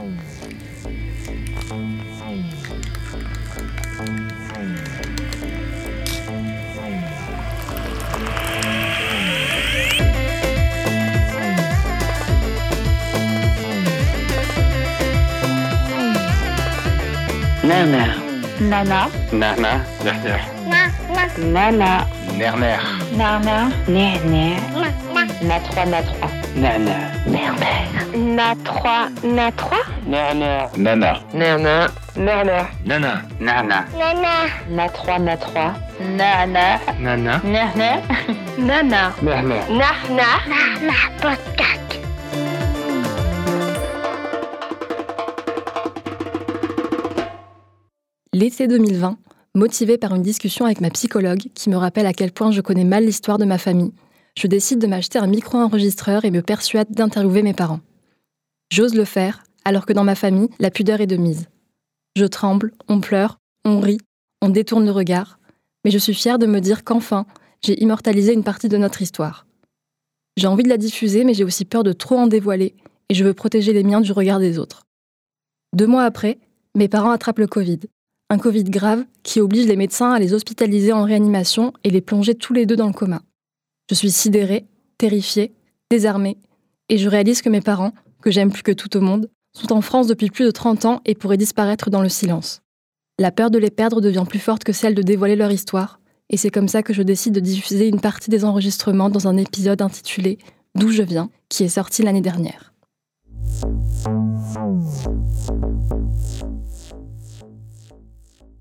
Nana. Nana. Nana. Nerner. Nana. Nerner. Nana. Nerner. Na 3, na 3. Nana. Nerner. Na 3, na 3. Nana. Nana. Nana. Nerner. Nana. Nana. Na 3, na 3. Nana. Nana. Nerner. Nana. Nerner. Nahna. Nana podcast. L'été 2020, motivée par une discussion avec ma psychologue qui me rappelle à quel point je connais mal l'histoire de ma famille, je décide de m'acheter un micro-enregistreur et me persuade d'interviewer mes parents. J'ose le faire, alors que dans ma famille, la pudeur est de mise. Je tremble, on pleure, on rit, on détourne le regard, mais je suis fière de me dire qu'enfin, j'ai immortalisé une partie de notre histoire. J'ai envie de la diffuser, mais j'ai aussi peur de trop en dévoiler, et je veux protéger les miens du regard des autres. Deux mois après, mes parents attrapent le Covid. Un Covid grave qui oblige les médecins à les hospitaliser en réanimation et les plonger tous les deux dans le coma. Je suis sidérée, terrifiée, désarmée, et je réalise que mes parents, que j'aime plus que tout au monde, sont en France depuis plus de 30 ans et pourraient disparaître dans le silence. La peur de les perdre devient plus forte que celle de dévoiler leur histoire, et c'est comme ça que je décide de diffuser une partie des enregistrements dans un épisode intitulé D'où je viens, qui est sorti l'année dernière.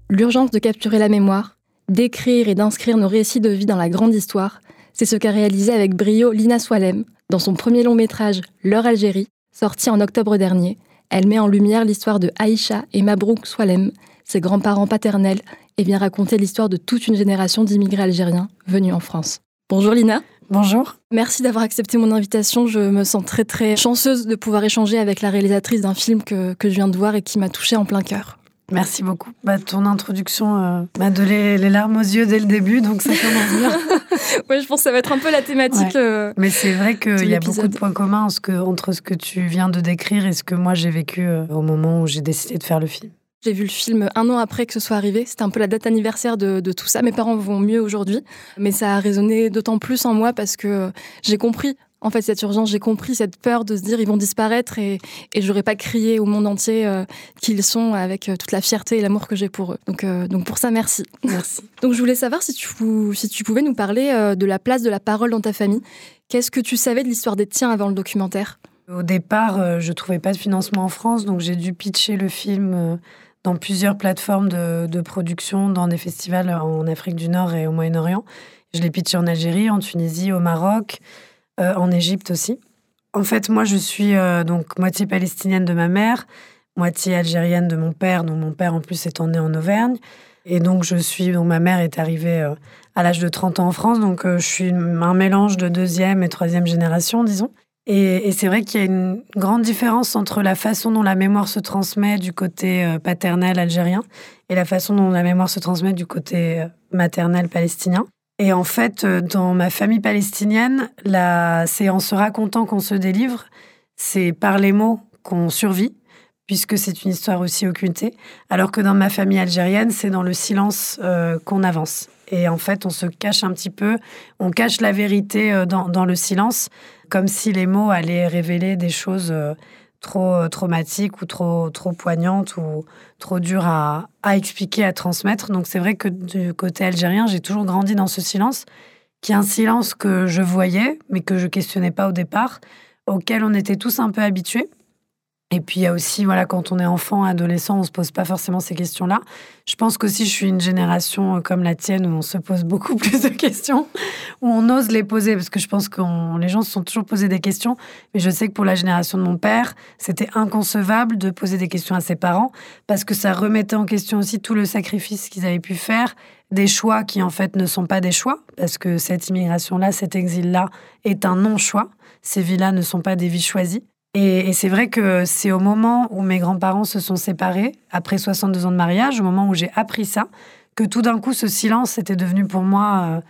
L'urgence de capturer la mémoire, d'écrire et d'inscrire nos récits de vie dans la grande histoire, c'est ce qu'a réalisé avec brio Lina Swalem dans son premier long métrage L'heure Algérie, sorti en octobre dernier. Elle met en lumière l'histoire de Aïcha et Mabrouk Swalem, ses grands-parents paternels, et vient raconter l'histoire de toute une génération d'immigrés algériens venus en France. Bonjour Lina. Bonjour. Merci d'avoir accepté mon invitation. Je me sens très très chanceuse de pouvoir échanger avec la réalisatrice d'un film que, que je viens de voir et qui m'a touchée en plein cœur. Merci beaucoup. Bah, ton introduction euh, m'a donné les larmes aux yeux dès le début, donc ça commence bien. ouais, je pense que ça va être un peu la thématique. Ouais. Euh, Mais c'est vrai qu'il y a beaucoup de points communs en ce que- entre ce que tu viens de décrire et ce que moi j'ai vécu euh, au moment où j'ai décidé de faire le film. J'ai vu le film un an après que ce soit arrivé. C'était un peu la date anniversaire de, de tout ça. Mes parents vont mieux aujourd'hui, mais ça a résonné d'autant plus en moi parce que j'ai compris. En fait, cette urgence, j'ai compris cette peur de se dire ils vont disparaître et, et j'aurais pas crié au monde entier euh, qu'ils sont avec euh, toute la fierté et l'amour que j'ai pour eux. Donc, euh, donc pour ça, merci. Merci. Donc je voulais savoir si tu, si tu pouvais nous parler de la place de la parole dans ta famille. Qu'est-ce que tu savais de l'histoire des tiens avant le documentaire? Au départ, je trouvais pas de financement en France, donc j'ai dû pitcher le film dans plusieurs plateformes de, de production, dans des festivals en Afrique du Nord et au Moyen-Orient. Je l'ai pitché en Algérie, en Tunisie, au Maroc, euh, en Égypte aussi. En fait, moi, je suis euh, donc moitié palestinienne de ma mère, moitié algérienne de mon père. Donc mon père, en plus, étant né en Auvergne. Et donc, je suis. Donc, ma mère est arrivée euh, à l'âge de 30 ans en France. Donc, je suis un mélange de deuxième et troisième génération, disons. Et, c'est vrai qu'il y a une grande différence entre la façon dont la mémoire se transmet du côté paternel algérien et la façon dont la mémoire se transmet du côté maternel palestinien. Et en fait, euh, dans ma famille palestinienne, la... c'est en se racontant qu'on se délivre, c'est par les mots qu'on survit, puisque c'est une histoire aussi occultée, alors que dans ma famille algérienne, c'est dans le silence euh, qu'on avance. Et en fait, on se cache un petit peu, on cache la vérité euh, dans, le silence, comme si les mots allaient révéler des choses trop euh, traumatiques ou trop, trop poignantes ou trop dures à, à expliquer, à transmettre. Donc c'est vrai que du côté algérien, j'ai toujours grandi dans ce silence, qui est un silence que je voyais, mais que je questionnais pas au départ, auquel on était tous un peu habitués. Et puis il y a aussi, voilà, quand on est enfant, adolescent, on se pose pas forcément ces questions-là. Je pense qu'aussi je suis une génération euh, comme la tienne où on se pose beaucoup plus de questions, où on ose les poser, parce que je pense que les gens se sont toujours posé des questions. Mais je sais que pour la génération de mon père, c'était inconcevable de poser des questions à ses parents, parce que ça remettait en question aussi tout le sacrifice qu'ils avaient pu faire, des choix qui en fait ne sont pas des choix, parce que cette immigration-là, cet exil-là est un non-choix. Ces vies-là ne sont pas des vies choisies. Et, c'est vrai que c'est au moment où mes grands-parents se sont séparés, après 62 ans de mariage, au moment où j'ai appris ça, que tout d'un coup, ce silence était devenu pour moi euh,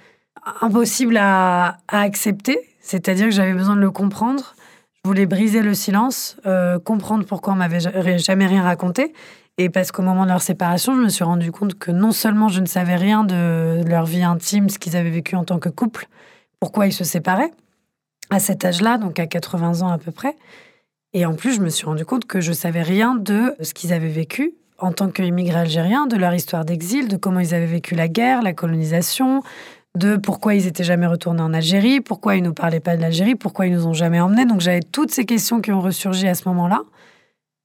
impossible à, à accepter. C'est-à-dire que j'avais besoin de le comprendre. Je voulais briser le silence, euh, comprendre pourquoi on m'avait jamais rien raconté. Et parce qu'au moment de leur séparation, je me suis rendu compte que non seulement je ne savais rien de leur vie intime, ce qu'ils avaient vécu en tant que couple, pourquoi ils se séparaient à cet âge-là, donc à 80 ans à peu près. Et en plus, je me suis rendu compte que je savais rien de ce qu'ils avaient vécu en tant qu'immigrés algériens, de leur histoire d'exil, de comment ils avaient vécu la guerre, la colonisation, de pourquoi ils étaient jamais retournés en Algérie, pourquoi ils nous parlaient pas de l'Algérie, pourquoi ils nous ont jamais emmenés. Donc j'avais toutes ces questions qui ont ressurgi à ce moment-là.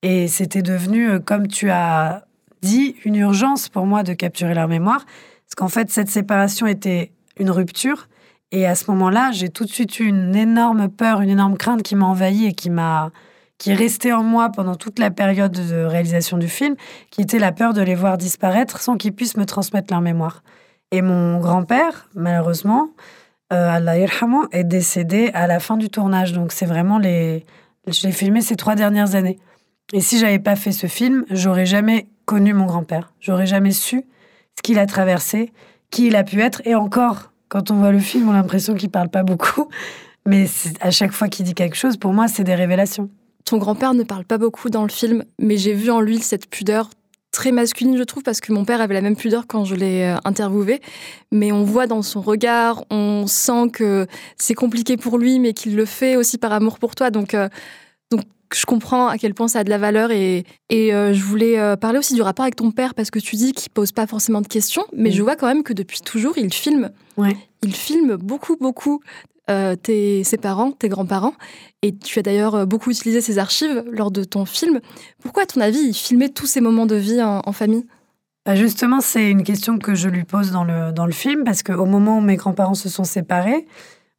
Et c'était devenu, euh, comme tu as dit, une urgence pour moi de capturer leur mémoire. Parce qu'en fait, cette séparation était une rupture. Et à ce moment-là, j'ai tout de suite eu une énorme peur, une énorme crainte qui m'a envahie et qui m'a qui est restée en moi pendant toute la période de réalisation du film, qui était la peur de les voir disparaître sans qu'ils puissent me transmettre leur mémoire. Et mon grand-père, malheureusement, euh, Allah est décédé à la fin du tournage. Donc c'est vraiment les... Je l'ai filmé ces trois dernières années. Et si j'avais pas fait ce film, j'aurais jamais connu mon grand-père. J'aurais jamais su ce qu'il a traversé, qui il a pu être. Et encore, quand on voit le film, on a l'impression qu'il parle pas beaucoup. Mais à chaque fois qu'il dit quelque chose, pour moi, c'est des révélations. Ton grand-père ne parle pas beaucoup dans le film, mais j'ai vu en lui cette pudeur très masculine, je trouve, parce que mon père avait la même pudeur quand je l'ai euh, interviewé. Mais on voit dans son regard, on sent que c'est compliqué pour lui, mais qu'il le fait aussi par amour pour toi. Donc, euh, donc je comprends à quel point ça a de la valeur. Et, et euh, je voulais parler aussi du rapport avec ton père, parce que tu dis qu'il pose pas forcément de questions, mais je vois quand même que depuis toujours, il filme. Ouais. Il filme beaucoup, beaucoup euh, tes, ses parents, tes grands-parents. Et tu as d'ailleurs euh, beaucoup utilisé ces archives lors de ton film. Pourquoi, à ton avis, il filmait tous ces moments de vie en, famille? Bah, Justement, c'est une question que je lui pose dans le, dans le film, parce qu'au moment où mes grands-parents se sont séparés,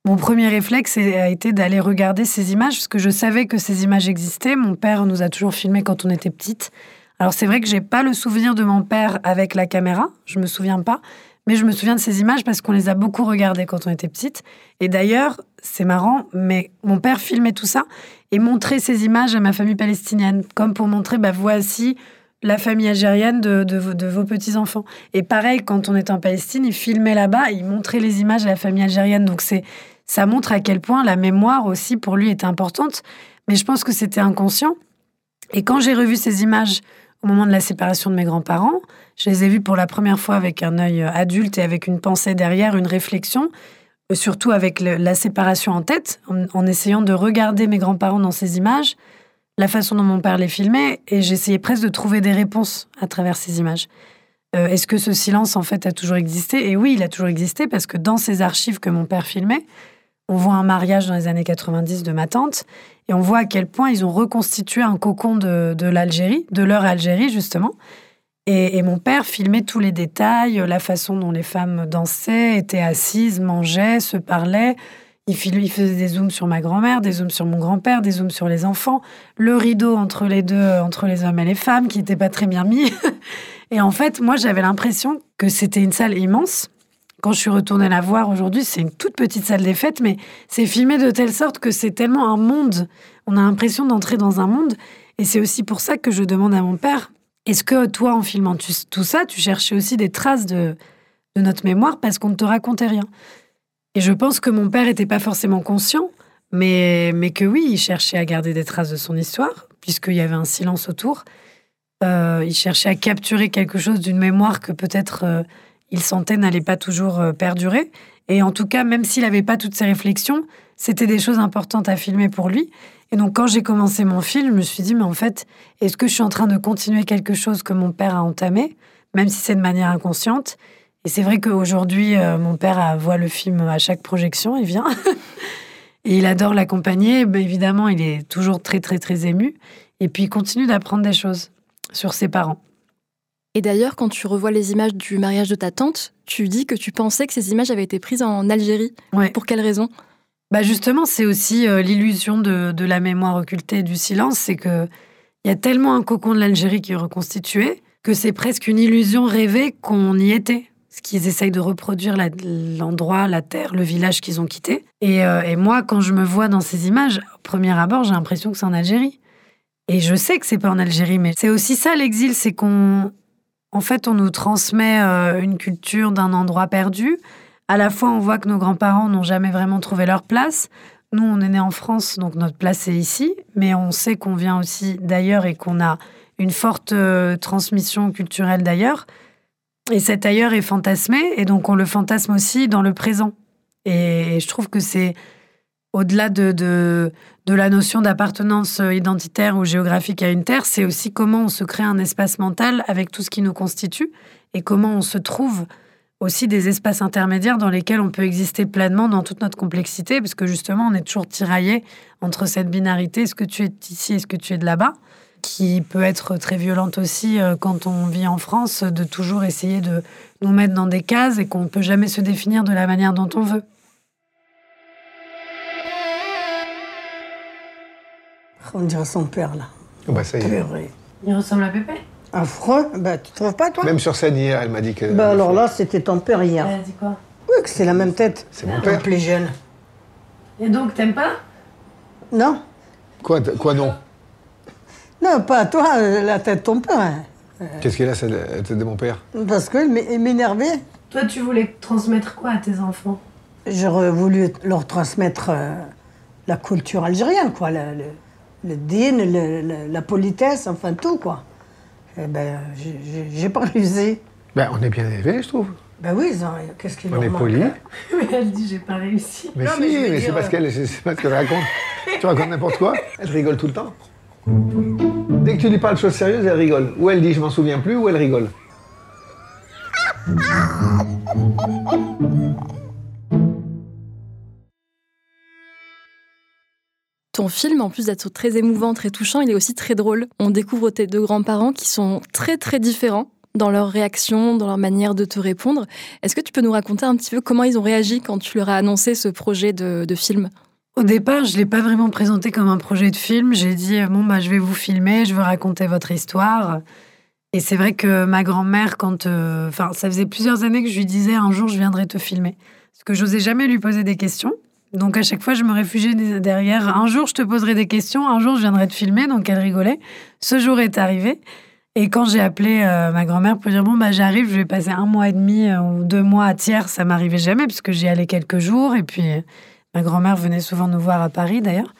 mon premier réflexe a été d'aller regarder ces images, parce que je savais que ces images existaient. Mon père nous a toujours filmés quand on était petite. Alors c'est vrai que j'ai pas le souvenir de mon père avec la caméra, je me souviens pas, mais je me souviens de ces images parce qu'on les a beaucoup regardées quand on était petite. Et d'ailleurs, c'est marrant, mais mon père filmait tout ça et montrait ces images à ma famille palestinienne, comme pour montrer, bah voici la famille algérienne de, vos petits-enfants. Et pareil, quand on était en Palestine, il filmait là-bas, il montrait les images à la famille algérienne. Donc c'est, ça montre à quel point la mémoire aussi pour lui était importante. Mais je pense que c'était inconscient. Et quand j'ai revu ces images au moment de la séparation de mes grands-parents, je les ai vus pour la première fois avec un œil adulte et avec une pensée derrière, une réflexion, euh, surtout avec la séparation en tête, en, essayant de regarder mes grands-parents dans ces images, la façon dont mon père les filmait, et j'essayais presque de trouver des réponses à travers ces images. Euh, est-ce que ce silence, en fait, a toujours existé? Et oui, il a toujours existé, parce que dans ces archives que mon père filmait, on voit un mariage dans les années 90 de ma tante, et on voit à quel point ils ont reconstitué un cocon de, l'Algérie, de leur Algérie, justement, et, mon père filmait tous les détails, la façon dont les femmes dansaient, étaient assises, mangeaient, se parlaient. Il, faisait des zooms sur ma grand-mère, des zooms sur mon grand-père, des zooms sur les enfants, le rideau entre les deux, entre les hommes et les femmes, qui n'était pas très bien mis. et en fait, moi, j'avais l'impression que c'était une salle immense. Quand je suis retournée la voir aujourd'hui, c'est une toute petite salle des fêtes, mais c'est filmé de telle sorte que c'est tellement un monde. On a l'impression d'entrer dans un monde. Et c'est aussi pour ça que je demande à mon père, est-ce que toi, en filmant tout ça, tu cherchais aussi des traces de, notre mémoire parce qu'on ne te racontait rien? Et je pense que mon père n'était pas forcément conscient, mais, mais que oui, il cherchait à garder des traces de son histoire, puisqu'il y avait un silence autour. Euh, il cherchait à capturer quelque chose d'une mémoire que peut-être euh, il sentait n'allait pas toujours euh, perdurer. Et en tout cas, même s'il n'avait pas toutes ces réflexions, c'était des choses importantes à filmer pour lui. Et donc, quand j'ai commencé mon film, je me suis dit, mais en fait, est-ce que je suis en train de continuer quelque chose que mon père a entamé, même si c'est de manière inconsciente? Et c'est vrai qu'aujourd'hui, euh, mon père voit le film à chaque projection, il vient. et il adore l'accompagner. Évidemment, il est toujours très, très, très ému. Et puis, il continue d'apprendre des choses sur ses parents. Et d'ailleurs, quand tu revois les images du mariage de ta tante, tu dis que tu pensais que ces images avaient été prises en Algérie. Pour quelle raison? Bah justement, c'est aussi euh, l'illusion de, de, la mémoire occultée et du silence, c'est que il y a tellement un cocon de l'Algérie qui est reconstitué que c'est presque une illusion rêvée qu'on y était. Ce qu'ils essayent de reproduire l'endroit, la, terre, le village qu'ils ont quitté. Et, euh, et, moi, quand je me vois dans ces images, au premier abord, j'ai l'impression que c'est en Algérie. Et je sais que c'est pas en Algérie, mais c'est aussi ça l'exil, c'est qu'on, en fait, on nous transmet euh, une culture d'un endroit perdu, à la fois, on voit que nos grands-parents n'ont jamais vraiment trouvé leur place. nous, on est né en France, donc notre place est ici, mais on sait qu'on vient aussi d'ailleurs et qu'on a une forte euh, transmission culturelle d'ailleurs. Et cet ailleurs est fantasmé, et donc on le fantasme aussi dans le présent. Et je trouve que c'est au-delà de, de, la notion d'appartenance identitaire ou géographique à une terre, c'est aussi comment on se crée un espace mental avec tout ce qui nous constitue et comment on se trouve aussi des espaces intermédiaires dans lesquels on peut exister pleinement dans toute notre complexité, parce que justement, on est toujours tiraillé entre cette binarité, est-ce que tu es ici, est-ce que tu es de là-bas, qui peut être très violente aussi euh, quand on vit en France, de toujours essayer de nous mettre dans des cases et qu'on ne peut jamais se définir de la manière dont on veut. On dirait son père, là. Oh bah ça y est. Il ressemble à Pépé? Affreux Bah, tu trouves pas, toi? Même sur scène hier, elle m'a dit que. Bah, alors là, c'était ton père hier. Elle a dit quoi? Oui, que c'est la même tête. C'est mon père. plus jeune. Et donc, t'aimes pas? Non Quoi, quoi non? Non, pas toi, euh, la tête de ton père. hein. Qu'est-ce qu'elle a, cette la tête de mon père? Parce qu'il il m'énervait. Toi, tu voulais transmettre quoi à tes enfants? J'aurais voulu leur transmettre euh, la culture algérienne, quoi. Le, le, le din, le- le- la politesse, enfin tout, quoi. Eh ben, j'ai- pas réussi. Ben, on est bien élevés, je trouve. Ben oui, qu'est-ce qu'il On est polis. hein? Mais elle dit j'ai pas réussi. Mais Non, si, mais c'est parce euh, qu'elle c'est c'est parce qu'elle raconte. tu racontes n'importe quoi, elle rigole tout le temps. Dès que tu lui parles de choses sérieuses, elle rigole. Ou elle dit je m'en souviens plus, ou elle rigole. Ton film, en plus d'être très émouvant, très touchant, il est aussi très drôle. On découvre tes deux grands-parents qui sont très très différents dans leurs réactions, dans leur manière de te répondre. Est-ce que tu peux nous raconter un petit peu comment ils ont réagi quand tu leur as annoncé ce projet de, film? Au départ, je l'ai pas vraiment présenté comme un projet de film. J'ai dit bon bah je vais vous filmer, je veux raconter votre histoire. Et c'est vrai que ma grand-mère, quand, euh, enfin, ça faisait plusieurs années que je lui disais un jour je viendrai te filmer, parce que j'osais jamais lui poser des questions. Donc à chaque fois, je me réfugiais derrière. Un jour, je te poserai des questions. Un jour, je viendrai te filmer. Donc elle rigolait. Ce jour est arrivé. Et quand j'ai appelé euh, ma grand-mère pour dire bon bah j'arrive, je vais passer un mois et demi euh, ou deux mois à Thiers, ça m'arrivait jamais puisque j'y allais quelques jours. Et puis euh, ma grand-mère venait souvent nous voir à Paris d'ailleurs.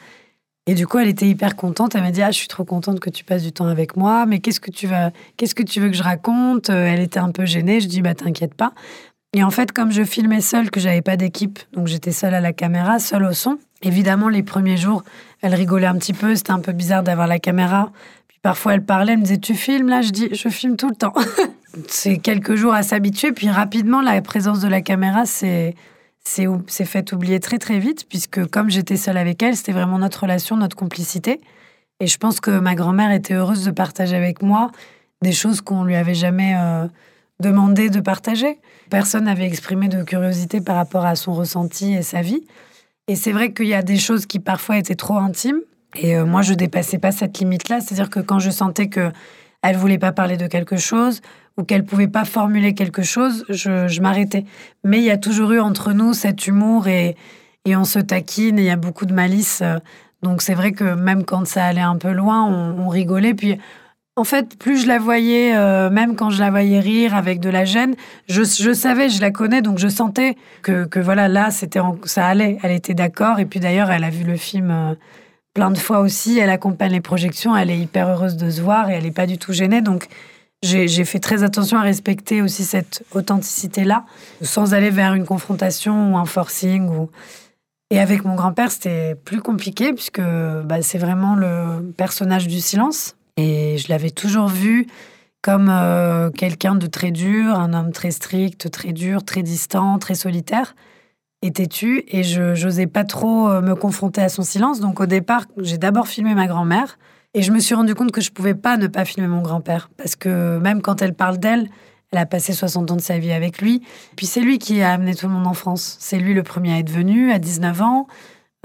Et du coup, elle était hyper contente. Elle m'a dit ah je suis trop contente que tu passes du temps avec moi. Mais qu'est-ce que tu vas, qu'est-ce que tu veux que je raconte? Elle était un peu gênée. Je dis bah t'inquiète pas. Et en fait, comme je filmais seule, que j'avais pas d'équipe, donc j'étais seule à la caméra, seule au son. Évidemment, les premiers jours, elle rigolait un petit peu. C'était un peu bizarre d'avoir la caméra. Puis parfois, elle parlait, elle me disait Tu filmes là Je dis Je filme tout le temps. c'est quelques jours à s'habituer. Puis rapidement, la présence de la caméra, c'est. C'est fait oublier très très vite, puisque comme j'étais seule avec elle, c'était vraiment notre relation, notre complicité. Et je pense que ma grand-mère était heureuse de partager avec moi des choses qu'on lui avait jamais euh, demandé de partager. Personne n'avait exprimé de curiosité par rapport à son ressenti et sa vie. Et c'est vrai qu'il y a des choses qui parfois étaient trop intimes. Et euh, moi, je dépassais pas cette limite-là. C'est-à-dire que quand je sentais que elle voulait pas parler de quelque chose ou qu'elle pouvait pas formuler quelque chose, je, je m'arrêtais. Mais il y a toujours eu entre nous cet humour et, et on se taquine et il y a beaucoup de malice. Donc c'est vrai que même quand ça allait un peu loin, on, on rigolait. Puis en fait, plus je la voyais, euh, même quand je la voyais rire avec de la gêne, je, savais, je la connais, donc je sentais que, voilà, là, c'était ça allait. Elle était d'accord. Et puis d'ailleurs, elle a vu le film euh, plein de fois aussi. Elle accompagne les projections. Elle est hyper heureuse de se voir et elle n'est pas du tout gênée. Donc j'ai fait très attention à respecter aussi cette authenticité-là, sans aller vers une confrontation ou un forcing. Et avec mon grand-père, c'était plus compliqué, puisque bah, c'est vraiment le personnage du silence. Et je l'avais toujours vu comme euh, quelqu'un de très dur, un homme très strict, très dur, très distant, très solitaire et têtu. Et je n'osais pas trop euh, me confronter à son silence. Donc au départ, j'ai d'abord filmé ma grand-mère. Et je me suis rendu compte que je pouvais pas ne pas filmer mon grand-père. Parce que même quand elle parle d'elle, elle a passé 60 ans de sa vie avec lui. Puis c'est lui qui a amené tout le monde en France. C'est lui le premier à être venu à 19 ans.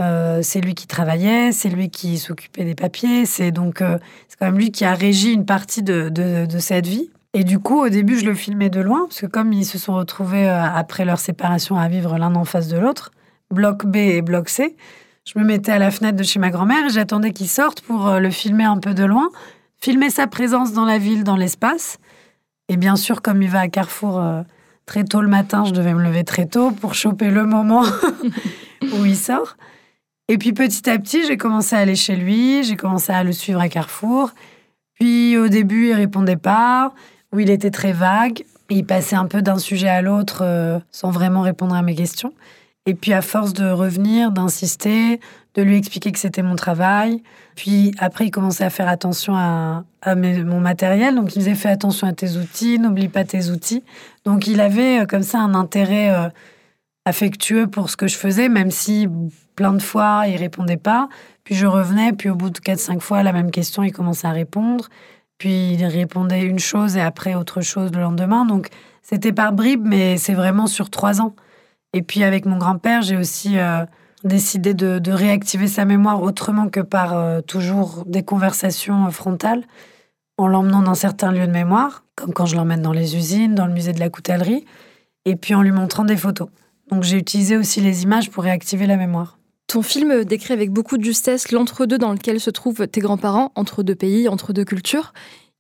Euh, c'est lui qui travaillait, c'est lui qui s'occupait des papiers. C'est donc euh, c'est quand même lui qui a régi une partie de, de, cette vie. Et du coup, au début, je le filmais de loin, parce que comme ils se sont retrouvés euh, après leur séparation à vivre l'un en face de l'autre, bloc B et bloc C, je me mettais à la fenêtre de chez ma grand-mère et j'attendais qu'il sorte pour le filmer un peu de loin, filmer sa présence dans la ville, dans l'espace. Et bien sûr, comme il va à Carrefour très tôt le matin, je devais me lever très tôt pour choper le moment où il sort. Et puis petit à petit, j'ai commencé à aller chez lui, j'ai commencé à le suivre à Carrefour. Puis au début, il répondait pas, ou il était très vague. Il passait un peu d'un sujet à l'autre euh, sans vraiment répondre à mes questions. Et puis à force de revenir, d'insister, de lui expliquer que c'était mon travail. Puis après, il commençait à faire attention à, mon matériel. Donc il me disait fais attention à tes outils, n'oublie pas tes outils. Donc il avait euh, comme ça un intérêt euh, affectueux pour ce que je faisais, même si plein de fois il répondait pas. Puis je revenais, puis au bout de 4-5 fois, la même question, il commençait à répondre. Puis il répondait une chose et après autre chose le lendemain. Donc c'était par bribes, mais c'est vraiment sur trois ans. Et puis avec mon grand-père, j'ai aussi euh, décidé de, réactiver sa mémoire autrement que par euh, toujours des conversations euh, frontales, en l'emmenant dans certains lieux de mémoire, comme quand je l'emmène dans les usines, dans le musée de la coutellerie, et puis en lui montrant des photos. Donc j'ai utilisé aussi les images pour réactiver la mémoire. Ton film décrit avec beaucoup de justesse l'entre-deux dans lequel se trouvent tes grands-parents, entre deux pays, entre deux cultures.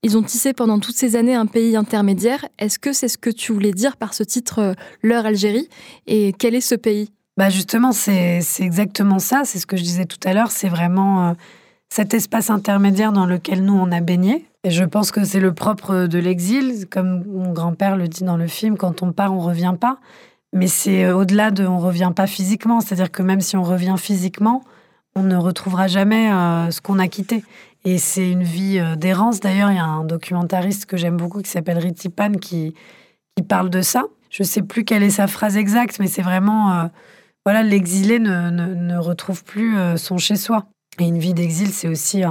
Ils ont tissé pendant toutes ces années un pays intermédiaire. Est-ce que c'est ce que tu voulais dire par ce titre, euh, Leur Algérie? Et quel est ce pays? Bah Justement, c'est exactement ça. C'est ce que je disais tout à l'heure. C'est vraiment euh, cet espace intermédiaire dans lequel nous, on a baigné. Et je pense que c'est le propre de l'exil. Comme mon grand-père le dit dans le film, quand on part, on revient pas. Mais c'est euh, au-delà de on revient pas physiquement. C'est-à-dire que même si on revient physiquement, on ne retrouvera jamais ce qu'on a quitté. Et c'est une vie euh, d'errance. D'ailleurs, il y a un documentariste que j'aime beaucoup qui s'appelle Ritipan qui, qui parle de ça. Je sais plus quelle est sa phrase exacte, mais c'est vraiment, euh, voilà, l'exilé ne, ne, retrouve plus euh, son chez-soi. Et une vie d'exil, c'est aussi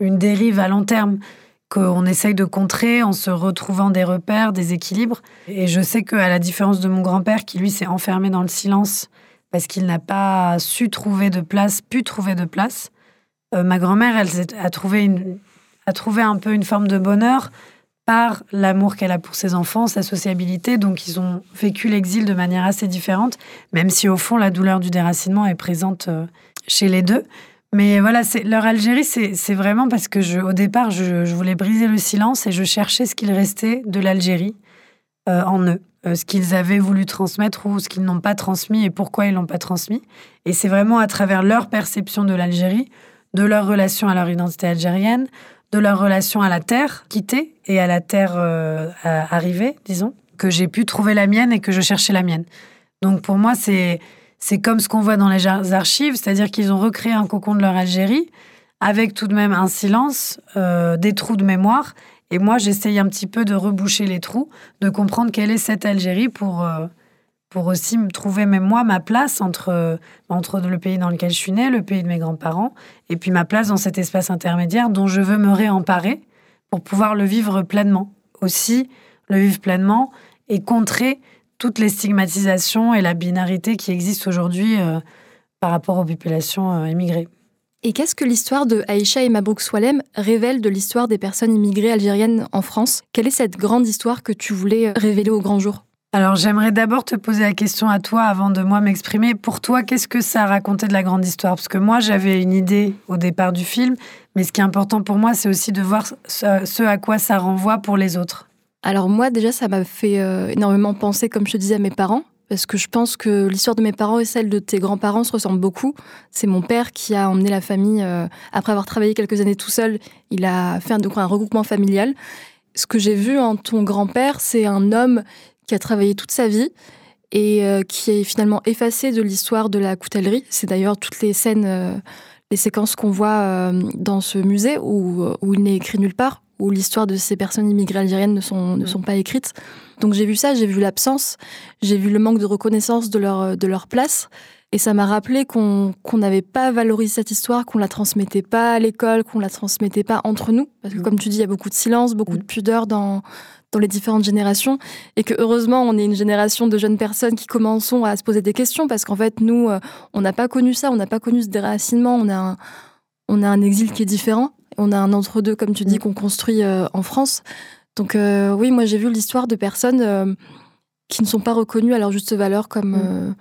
une dérive à long terme qu'on essaye de contrer en se retrouvant des repères, des équilibres. Et je sais qu'à la différence de mon grand-père, qui lui s'est enfermé dans le silence parce qu'il n'a pas su trouver de place, pu trouver de place, euh, ma grand-mère, elle a trouvé, a trouvé un peu une forme de bonheur par l'amour qu'elle a pour ses enfants, sa sociabilité. Donc, ils ont vécu l'exil de manière assez différente, même si au fond, la douleur du déracinement est présente euh, chez les deux. Mais voilà, leur Algérie, c'est vraiment parce que je, au départ, je, voulais briser le silence et je cherchais ce qu'il restait de l'Algérie euh, en eux, ce qu'ils avaient voulu transmettre ou ce qu'ils n'ont pas transmis et pourquoi ils l'ont pas transmis. Et c'est vraiment à travers leur perception de l'Algérie de leur relation à leur identité algérienne, de leur relation à la terre quittée et à la terre euh, arrivée, disons, que j'ai pu trouver la mienne et que je cherchais la mienne. Donc pour moi, c'est c'est comme ce qu'on voit dans les archives, c'est-à-dire qu'ils ont recréé un cocon de leur Algérie avec tout de même un silence, euh, des trous de mémoire. Et moi, j'essaye un petit peu de reboucher les trous, de comprendre quelle est cette Algérie pour, euh, pour aussi me trouver même moi ma place entre, entre le pays dans lequel je suis née, le pays de mes grands-parents, et puis ma place dans cet espace intermédiaire dont je veux me réemparer pour pouvoir le vivre pleinement. Aussi, le vivre pleinement et contrer toutes les stigmatisations et la binarité qui existent aujourd'hui euh, par rapport aux populations euh, immigrées. Et qu'est-ce que l'histoire de Aïcha et Mabrouk Swalem révèle de l'histoire des personnes immigrées algériennes en France? Quelle est cette grande histoire que tu voulais révéler au grand jour? Alors j'aimerais d'abord te poser la question à toi avant de moi m'exprimer. Pour toi, qu'est-ce que ça a raconté de la grande histoire? Parce que moi, j'avais une idée au départ du film, mais ce qui est important pour moi, c'est aussi de voir ce à quoi ça renvoie pour les autres. Alors moi, déjà, ça m'a fait euh, énormément penser, comme je te disais, à mes parents. Parce que je pense que l'histoire de mes parents et celle de tes grands-parents se ressemblent beaucoup. C'est mon père qui a emmené la famille, euh, après avoir travaillé quelques années tout seul, il a fait un, un regroupement familial. Ce que j'ai vu en ton grand-père, c'est un homme qui a travaillé toute sa vie et euh, qui est finalement effacé de l'histoire de la coutellerie. C'est d'ailleurs toutes les scènes, les séquences qu'on voit dans ce musée où il n'est écrit nulle part, où l'histoire de ces personnes immigrées algériennes ne sont, ne sont pas écrites. Donc j'ai vu ça, j'ai vu l'absence, j'ai vu le manque de reconnaissance de leur, de leur place. Et ça m'a rappelé qu'on n'avait pas valorisé cette histoire, qu'on la transmettait pas à l'école, qu'on la transmettait pas entre nous. Parce que comme tu dis, il y a beaucoup de silence, beaucoup de pudeur dans, dans les différentes générations. Et que heureusement on est une génération de jeunes personnes qui commençons à se poser des questions. Parce qu'en fait nous euh, on n'a pas connu ça, on n'a pas connu ce déracinement, on a un, on a un exil qui est différent, on a un entre-deux comme tu dis mm. qu'on construit euh, en France. Donc euh, oui, moi j'ai vu l'histoire de personnes qui ne sont pas reconnues à leur juste valeur comme mm.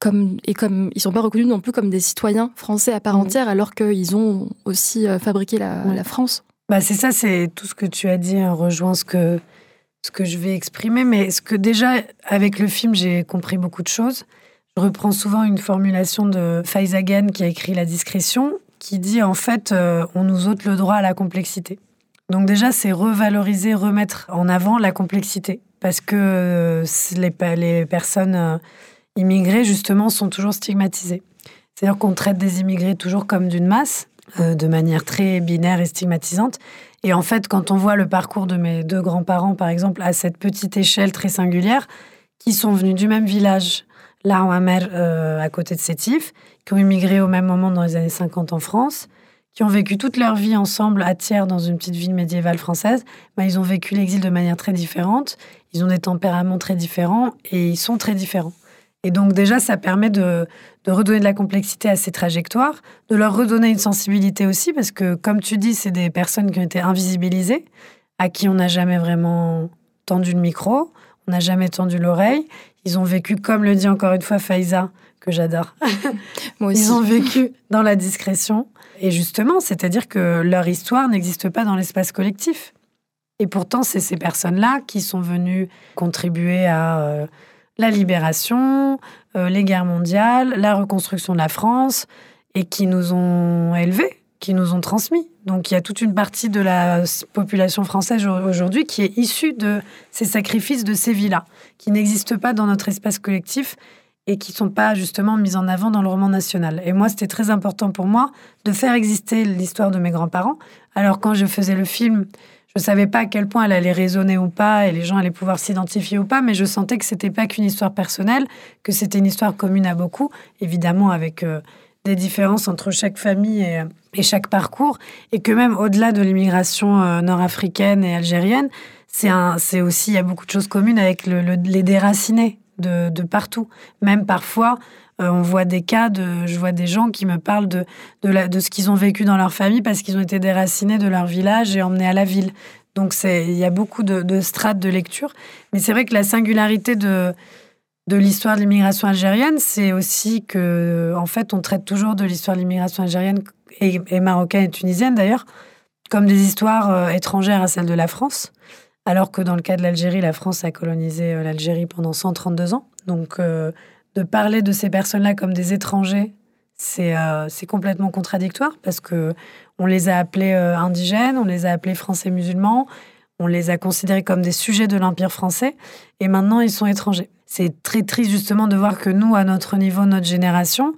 comme et comme ils sont pas reconnus non plus comme des citoyens français à part mm. entière alors qu'ils ont aussi fabriqué la, la France. Bah c'est ça, c'est tout ce que tu as dit rejoint ce que ce que je vais exprimer, mais ce que déjà, avec le film, j'ai compris beaucoup de choses. Je reprends souvent une formulation de Faizagen qui a écrit La discrétion, qui dit en fait, euh, on nous ôte le droit à la complexité. Donc déjà, c'est revaloriser, remettre en avant la complexité. Parce que euh, les, personnes euh, immigrées, justement, sont toujours stigmatisées. C'est-à-dire qu'on traite des immigrés toujours comme d'une masse, de manière très binaire et stigmatisante. Et en fait, quand on voit le parcours de mes deux grands-parents, par exemple, à cette petite échelle très singulière, qui sont venus du même village, là en mer, euh, à côté de Sétif, qui ont immigré au même moment dans les années 50 en France, qui ont vécu toute leur vie ensemble à Thiers, dans une petite ville médiévale française, bah, ils ont vécu l'exil de manière très différente, ils ont des tempéraments très différents et ils sont très différents. Et donc déjà, ça permet de, de, redonner de la complexité à ces trajectoires, de leur redonner une sensibilité aussi, parce que comme tu dis, c'est des personnes qui ont été invisibilisées, à qui on n'a jamais vraiment tendu le micro, on n'a jamais tendu l'oreille. Ils ont vécu, comme le dit encore une fois Faiza, que j'adore. Moi aussi. Ils ont vécu dans la discrétion. Et justement, c'est-à-dire que leur histoire n'existe pas dans l'espace collectif. Et pourtant, c'est ces personnes-là qui sont venues contribuer à euh, la libération, euh, les guerres mondiales, la reconstruction de la France, et qui nous ont élevés, qui nous ont transmis. Donc il y a toute une partie de la population française aujourd'hui qui est issue de ces sacrifices, de ces vies-là, qui n'existent pas dans notre espace collectif et qui ne sont pas justement mises en avant dans le roman national. Et moi, c'était très important pour moi de faire exister l'histoire de mes grands-parents. Alors quand je faisais le film, je savais pas à quel point elle allait résonner ou pas et les gens allaient pouvoir s'identifier ou pas, mais je sentais que c'était pas qu'une histoire personnelle, que c'était une histoire commune à beaucoup, évidemment avec euh, des différences entre chaque famille et, chaque parcours, et que même au-delà de l'immigration euh, nord-africaine et algérienne, c'est aussi il y a beaucoup de choses communes avec le, les déracinés de, partout. Même parfois, euh, on voit des cas je vois des gens qui me parlent de, de, ce qu'ils ont vécu dans leur famille parce qu'ils ont été déracinés de leur village et emmenés à la ville. Donc il y a beaucoup de, strates de lecture. Mais c'est vrai que la singularité de, de l'histoire de l'immigration algérienne, c'est aussi que, en fait, on traite toujours de l'histoire de l'immigration algérienne et, et, marocaine et tunisienne d'ailleurs comme des histoires euh, étrangères à celles de la France, alors que dans le cas de l'Algérie, la France a colonisé euh, l'Algérie pendant 132 ans. Donc de parler de ces personnes-là comme des étrangers, c'est euh, complètement contradictoire parce que on les a appelés euh, indigènes, on les a appelés français musulmans, on les a considérés comme des sujets de l'Empire français et maintenant ils sont étrangers. C'est très triste justement de voir que nous, à notre niveau, notre génération,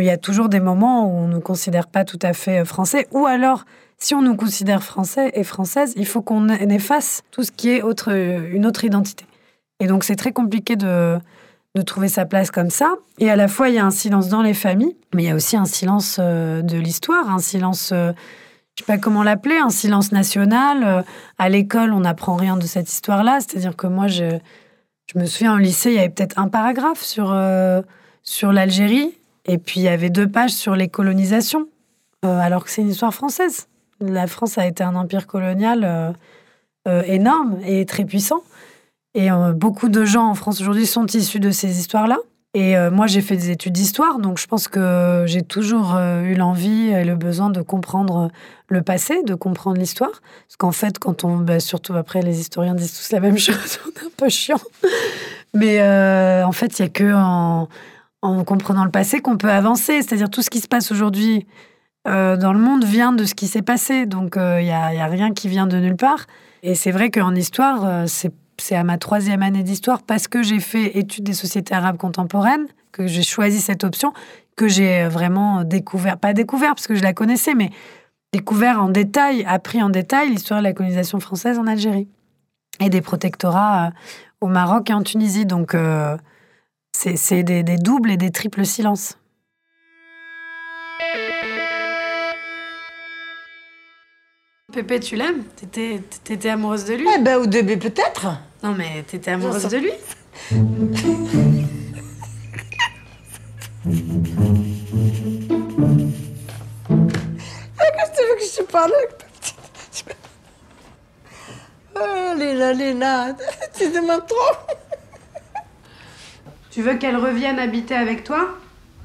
il y a toujours des moments où on ne nous considère pas tout à fait euh, français ou alors si on nous considère français et française, il faut qu'on efface tout ce qui est autre, une autre identité. Et donc c'est très compliqué de, de trouver sa place comme ça. Et à la fois, il y a un silence dans les familles, mais il y a aussi un silence euh, de l'histoire, un silence, euh, je sais pas comment l'appeler, un silence national. Euh, à l'école, on n'apprend rien de cette histoire-là. C'est-à-dire que moi, je, je me souviens, au lycée, il y avait peut-être un paragraphe sur, sur l'Algérie, et puis il y avait deux pages sur les colonisations, alors que c'est une histoire française. La France a été un empire colonial énorme et très puissant. Et euh, beaucoup de gens en France aujourd'hui sont issus de ces histoires-là. Et euh, moi, j'ai fait des études d'histoire, donc je pense que j'ai toujours euh, eu l'envie et le besoin de comprendre le passé, de comprendre l'histoire. Parce qu'en fait, quand on. Bah, surtout après, les historiens disent tous la même chose, on est un peu chiant. Mais en fait, il n'y a que en, comprenant le passé qu'on peut avancer. C'est-à-dire tout ce qui se passe aujourd'hui dans le monde vient de ce qui s'est passé. Donc il n'y a, rien qui vient de nulle part. Et c'est vrai qu'en histoire, c'est c'est à ma troisième année d'histoire parce que j'ai fait études des sociétés arabes contemporaines que j'ai choisi cette option, que j'ai vraiment découvert, pas découvert parce que je la connaissais, mais découvert en détail, appris en détail l'histoire de la colonisation française en Algérie et des protectorats euh, au Maroc et en Tunisie. Donc, euh, c'est des doubles et des triples silences. Pépé, tu l'aimes? T'étais, t'étais amoureuse de lui? Eh ben, au début, peut-être. Non, mais t'étais amoureuse de lui? Qu'est-ce que tu veux que je te parle Oh, Léna, Léna, tu demandes trop. Tu veux qu'elle revienne habiter avec toi?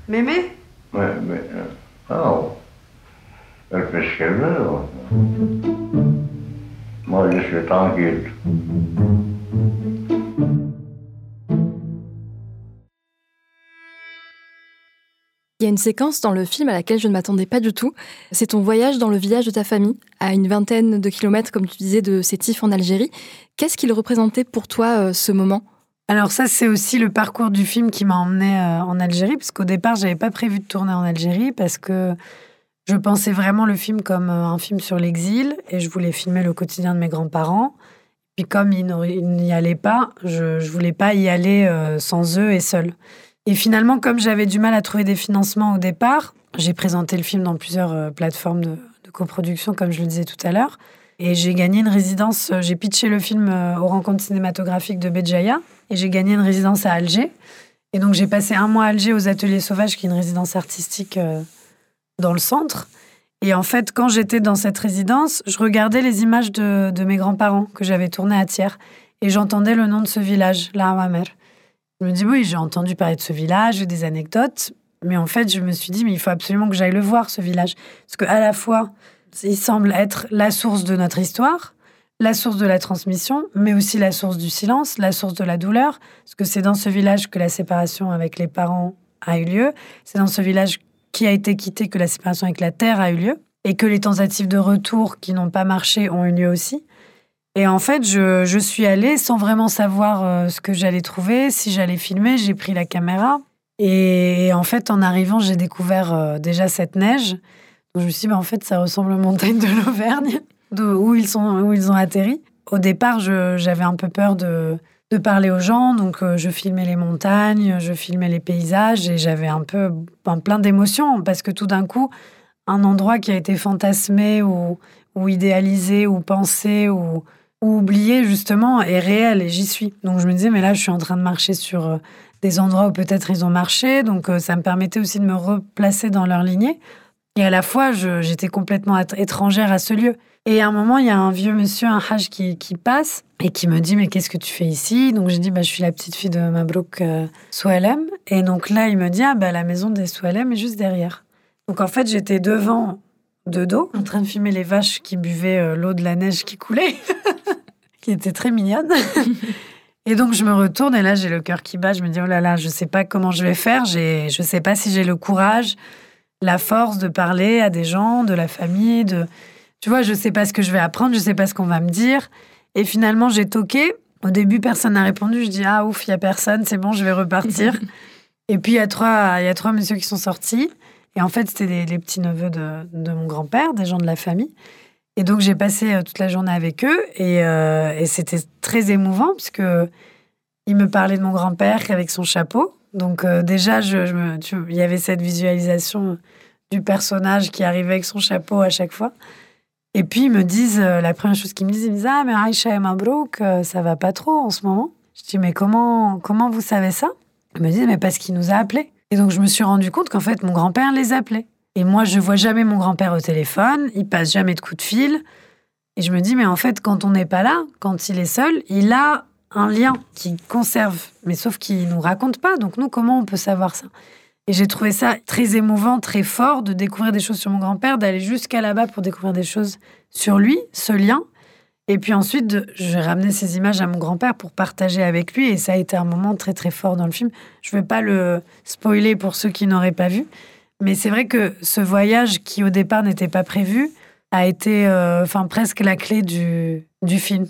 Mémé? Ouais, mais... Euh, oh. Elle fait ce qu'elle veut. Moi, je suis tranquille. a une séquence dans le film à laquelle je ne m'attendais pas du tout. C'est ton voyage dans le village de ta famille, à une vingtaine de kilomètres, comme tu disais, de Sétif en Algérie. Qu'est-ce qu'il représentait pour toi euh, ce moment? Alors ça, c'est aussi le parcours du film qui m'a emmené euh, en Algérie, parce qu'au départ, j'avais pas prévu de tourner en Algérie, parce que je pensais vraiment le film comme euh, un film sur l'exil, et je voulais filmer le quotidien de mes grands-parents. Puis comme ils n'y allaient pas, je ne voulais pas y aller sans eux et seul. Et finalement, comme j'avais du mal à trouver des financements au départ, j'ai présenté le film dans plusieurs plateformes de, de coproduction, comme je le disais tout à l'heure. Et j'ai gagné une résidence, euh, j'ai pitché le film euh, aux rencontres cinématographiques de Béjaïa et j'ai gagné une résidence à Alger. Et donc j'ai passé un mois à Alger aux Ateliers Sauvages, qui est une résidence artistique euh, dans le centre. Et en fait, quand j'étais dans cette résidence, je regardais les images de, mes grands-parents que j'avais tournées à Thiers. Et j'entendais le nom de ce village, La Hawamer. Je me dis, oui, j'ai entendu parler de ce village, j'ai des anecdotes. Mais en fait, je me suis dit, mais il faut absolument que j'aille le voir, ce village. Parce qu'à la fois, il semble être la source de notre histoire, la source de la transmission, mais aussi la source du silence, la source de la douleur, parce que c'est dans ce village que la séparation avec les parents a eu lieu, c'est dans ce village qui a été quitté que la séparation avec la terre a eu lieu, et que les tentatives de retour qui n'ont pas marché ont eu lieu aussi. Et en fait, je, suis allée sans vraiment savoir euh, ce que j'allais trouver, si j'allais filmer, j'ai pris la caméra. Et en fait, en arrivant, j'ai découvert euh, déjà cette neige. Donc je me suis dit, bah, en fait, ça ressemble aux montagnes de l'Auvergne, où, ils sont, où ils ont atterri. Au départ, j'avais un peu peur de, de parler aux gens, donc euh, je filmais les montagnes, je filmais les paysages, et j'avais un peu plein d'émotions, parce que tout d'un coup, un endroit qui a été fantasmé ou, ou idéalisé ou pensé ou, ou oublié, justement, est réel, et j'y suis. Donc je me disais, mais là, je suis en train de marcher sur euh, des endroits où peut-être ils ont marché, donc euh, ça me permettait aussi de me replacer dans leur lignée. Et à la fois, j'étais complètement étrangère à ce lieu. Et à un moment, il y a un vieux monsieur, un hajj, qui, passe et qui me dit Mais qu'est-ce que tu fais ici? Donc j'ai dit bah, Je suis la petite fille de Mabrouk euh, Soualem. Et donc là, il me dit Ah, bah, la maison des Soualem est juste derrière. Donc en fait, j'étais devant, de dos, en train de filmer les vaches qui buvaient euh, l'eau de la neige qui coulait, qui était très mignonne. et donc je me retourne et là, j'ai le cœur qui bat. Je me dis Oh là là, je sais pas comment je vais faire. Je sais pas si j'ai le courage la force de parler à des gens, de la famille, de... Tu vois, je sais pas ce que je vais apprendre, je sais pas ce qu'on va me dire. Et finalement, j'ai toqué. Au début, personne n'a répondu. Je dis, ah ouf, il y a personne, c'est bon, je vais repartir. et puis, il y a trois, il y a trois messieurs qui sont sortis. Et en fait, c'était les petits-neveux de, de, mon grand-père, des gens de la famille. Et donc, j'ai passé euh, toute la journée avec eux. Et, euh, et c'était très émouvant, parce que il me parlait de mon grand-père avec son chapeau. Donc euh, déjà, je, il y avait cette visualisation du personnage qui arrivait avec son chapeau à chaque fois. Et puis ils me disent, euh, la première chose qu'ils me disent, ils me disent Ah, mais Aïcha et Mabrouk, euh, ça va pas trop en ce moment. Je dis Mais comment, comment vous savez ça? Ils me disent Mais parce qu'il nous a appelés. Et donc je me suis rendu compte qu'en fait, mon grand-père les appelait. Et moi, je vois jamais mon grand-père au téléphone, il passe jamais de coup de fil. Et je me dis Mais en fait, quand on n'est pas là, quand il est seul, il a un lien qui conserve, mais sauf qu'il nous raconte pas. Donc nous, comment on peut savoir ça? Et j'ai trouvé ça très émouvant, très fort de découvrir des choses sur mon grand-père, d'aller jusqu'à là-bas pour découvrir des choses sur lui, ce lien. Et puis ensuite, j'ai ramené ces images à mon grand-père pour partager avec lui. Et ça a été un moment très très fort dans le film. Je ne vais pas le spoiler pour ceux qui n'auraient pas vu. Mais c'est vrai que ce voyage qui au départ n'était pas prévu a été euh, enfin presque la clé du, du film.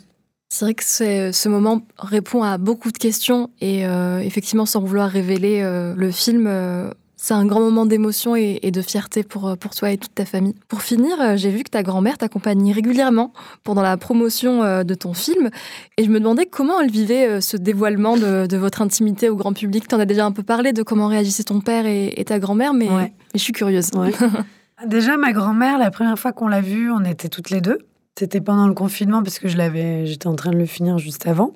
C'est vrai que ce moment répond à beaucoup de questions et euh, effectivement, sans vouloir révéler euh, le film, euh, c'est un grand moment d'émotion et, de fierté pour, pour toi et toute ta famille. Pour finir, j'ai vu que ta grand-mère t'accompagnait régulièrement pendant la promotion de ton film et je me demandais comment elle vivait ce dévoilement de, votre intimité au grand public. Tu en as déjà un peu parlé de comment réagissaient ton père et, ta grand-mère, mais, mais, je suis curieuse. déjà, ma grand-mère, la première fois qu'on l'a vue, on était toutes les deux. C'était pendant le confinement parce que je l'avais, j'étais en train de le finir juste avant.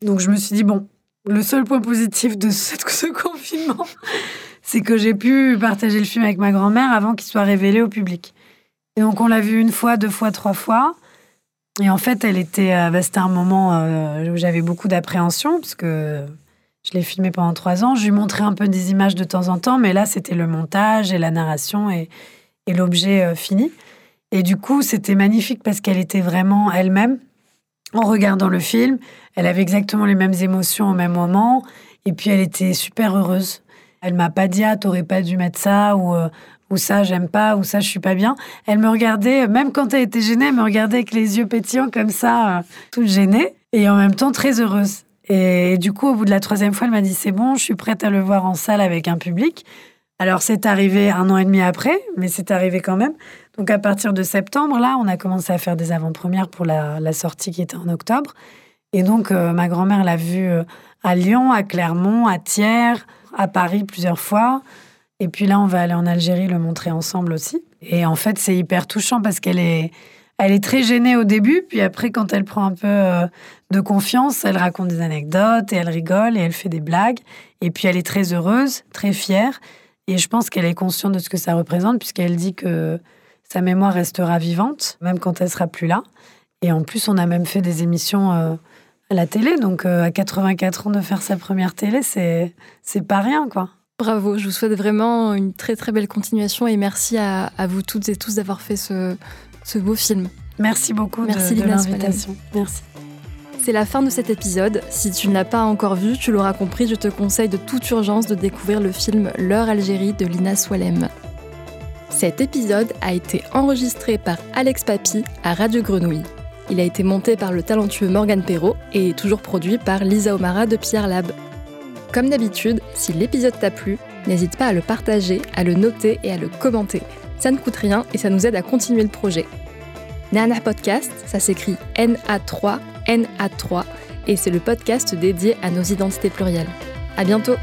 Donc je me suis dit bon, le seul point positif de ce, ce confinement, c'est que j'ai pu partager le film avec ma grand-mère avant qu'il soit révélé au public. Et donc on l'a vu une fois, deux fois, trois fois. Et en fait, elle était, euh, bah, c'était un moment euh, où j'avais beaucoup d'appréhension parce que je l'ai filmé pendant trois ans. Je lui montrais un peu des images de temps en temps, mais là, c'était le montage et la narration et, et l'objet euh, fini. Et du coup, c'était magnifique parce qu'elle était vraiment elle-même. En regardant le film, elle avait exactement les mêmes émotions au même moment. Et puis, elle était super heureuse. Elle m'a pas dit ah t'aurais pas dû mettre ça ou euh, ou ça j'aime pas ou ça je suis pas bien. Elle me regardait même quand elle était gênée, elle me regardait avec les yeux pétillants comme ça, euh, toute gênée et en même temps très heureuse. Et du coup au bout de la troisième fois, elle m'a dit c'est bon, je suis prête à le voir en salle avec un public. Alors c'est arrivé un an et demi après, mais c'est arrivé quand même. Donc à partir de septembre, là, on a commencé à faire des avant-premières pour la, sortie qui était en octobre. Et donc euh, ma grand-mère l'a vu euh, à Lyon, à Clermont, à Thiers, à Paris plusieurs fois. Et puis là, on va aller en Algérie le montrer ensemble aussi. Et en fait, c'est hyper touchant parce qu'elle est, elle est très gênée au début, puis après, quand elle prend un peu euh, de confiance, elle raconte des anecdotes et elle rigole et elle fait des blagues. Et puis elle est très heureuse, très fière. Et je pense qu'elle est consciente de ce que ça représente, puisqu'elle dit que sa mémoire restera vivante, même quand elle sera plus là. Et en plus, on a même fait des émissions euh, à la télé. Donc, euh, à 84 ans de faire sa première télé, c'est c'est pas rien, quoi. Bravo, je vous souhaite vraiment une très très belle continuation et merci à, à vous toutes et tous d'avoir fait ce, ce beau film. Merci beaucoup Merci, de, de Lina l'invitation. Merci. C'est la fin de cet épisode. Si tu ne l'as pas encore vu, tu l'auras compris, je te conseille de toute urgence de découvrir le film L'heure Algérie de Lina Swalem. Cet épisode a été enregistré par Alex Papy à Radio Grenouille. Il a été monté par le talentueux Morgan Perrault et est toujours produit par Lisa Omara de Pierre Lab. Comme d'habitude, si l'épisode t'a plu, n'hésite pas à le partager, à le noter et à le commenter. Ça ne coûte rien et ça nous aide à continuer le projet. Nana Podcast, ça s'écrit NA3, NA3, et c'est le podcast dédié à nos identités plurielles. À bientôt!